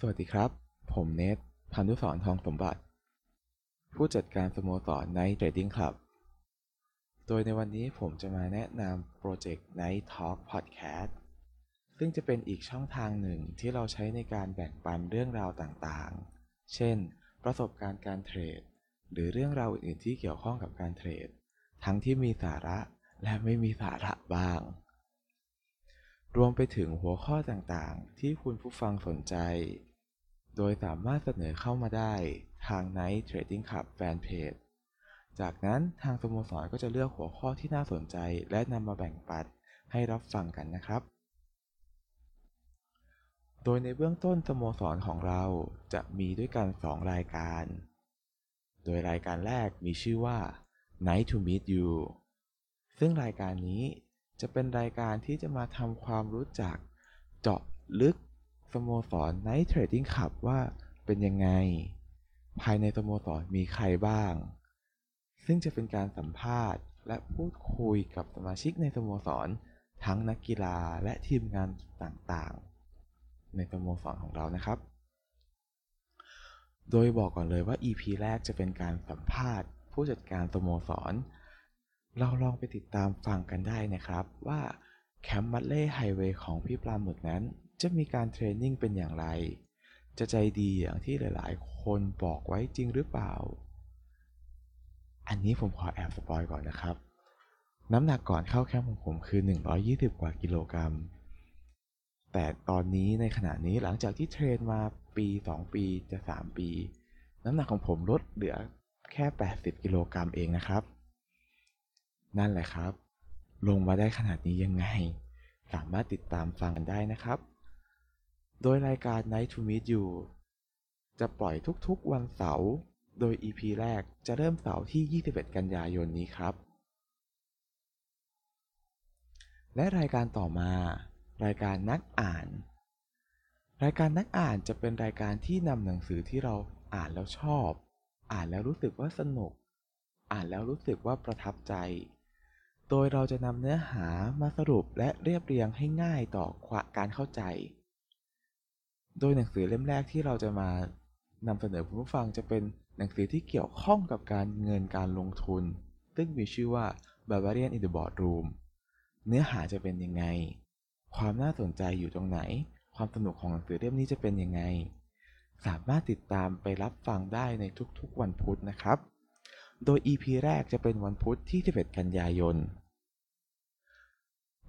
สวัสดีครับ ผมเนทพันธุสรทองสมบัติ ผู้จัดการสโมสร Night Trading Club โดยในวันนี้ผมจะมาแนะนำโปรเจกต์ Night Talk Podcast ซึ่งจะเป็นอีกช่องทางหนึ่งที่เราใช้ในการแบ่งปันเรื่องราวต่างๆ เช่น ประสบการณ์การเทรด หรือเรื่องราวอื่นๆที่เกี่ยวข้องกับการเทรด ทั้งที่มีสาระและไม่มีสาระบ้าง รวมไปถึงหัวข้อต่างๆ ที่คุณผู้ฟังสนใจ โดยสามารถเสนอเข้ามาได้ทาง Night Trading Club Fanpage จากนั้นทางสโมสรก็จะเลือกหัวข้อที่น่าสนใจ และนำมาแบ่งปันให้รับฟังกันนะครับ โดยในเบื้องต้นสโมสรของเราจะมีด้วยกัน 2 รายการ โดยรายการแรกมีชื่อว่า Night to Meet You ซึ่งรายการนี้ จะเป็นรายการที่จะมาทำความรู้จักเจาะลึกสโมสร Night Trading Club ว่าเป็นยังไง ภายในสโมสรมีใครบ้าง ซึ่งจะเป็นการสัมภาษณ์ และพูดคุยกับสมาชิกในสโมสร ทั้งนักกีฬาและทีมงานต่างๆ ในสโมสรของเรานะครับ โดยบอกก่อนเลยว่า EP แรกจะเป็นการสัมภาษณ์ ผู้จัดการสโมสร เราลองไปติดตามฟังกันได้นะครับว่าแคมป์มัดเล่ไฮเวย์ของพี่ปลาหมึกนั้น จะมีการ training เป็นอย่างไร จะใจดีอย่างที่หลายๆ คนบอกไว้จริงหรือเปล่า อันนี้ผมขอแอบ spoil ก่อนนะครับ น้ำหนักก่อนเข้าแคมป์ของผมคือ 120 กว่ากิโลกรัม แต่ตอนนี้ในขณะนี้หลังจากที่ train มาปี 2 ปีจะ 3 ปี น้ำหนักของผมลดเหลือแค่ 80 กิโลกรัมเองนะครับ นั่นแหละครับ ลงมาได้ขนาดนี้ยังไง สามารถติดตามฟังกันได้นะครับ โดยรายการ Night to Meet You จะปล่อยทุกๆวันเสาร์ โดย EP แรกจะเริ่มเสาร์ที่ 21 กันยายนนี้ครับ และรายการต่อมา รายการนักอ่าน รายการนักอ่านจะเป็นรายการที่นำหนังสือที่เราอ่านแล้วชอบ อ่านแล้วรู้สึกว่าสนุก อ่านแล้วรู้สึกว่าประทับใจ โดยเราจะนำเนื้อหามาสรุปและเรียบเรียงให้ง่ายต่อการเข้าใจ โดยหนังสือเล่มแรกที่เราจะมานำเสนอคุณผู้ฟังจะเป็นหนังสือที่เกี่ยวข้องกับการเงินการลงทุน ซึ่งมีชื่อว่า Barbarian in the Boardroom เนื้อหาจะเป็นยังไง ความน่าสนใจอยู่ตรงไหน ความสนุกของหนังสือเล่มนี้จะเป็นยังไง สามารถติดตามไปรับฟังได้ในทุกๆวันพุธนะครับ โดย EP แรกจะเป็นวันพุธที่ 11 กันยายน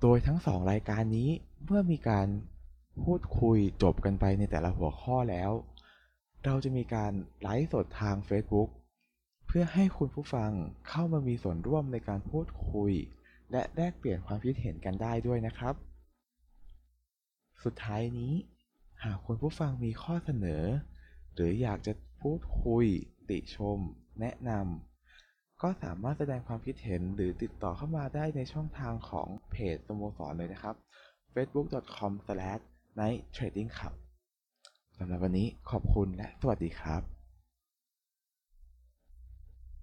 โดยทั้งสองรายการนี้เมื่อมีการพูดคุยจบกันไปในแต่ละหัวข้อแล้ว เราจะมีการไลฟ์สดทาง Facebook เพื่อให้คุณผู้ฟังเข้ามามีส่วนร่วมในการพูดคุย และแลกเปลี่ยนความคิดเห็นกันได้ด้วยนะครับ สุดท้ายนี้ หากคุณผู้ฟังมีข้อเสนอ หรืออยากจะพูดคุย ติชม แนะนำ ก็สามารถแสดงความคิดเห็นหรือติดต่อเข้ามาได้ในช่องทางของเพจสโมสรเลยนะครับ facebook.com/nighttradingclub สำหรับวันนี้ขอบคุณและสวัสดีครับ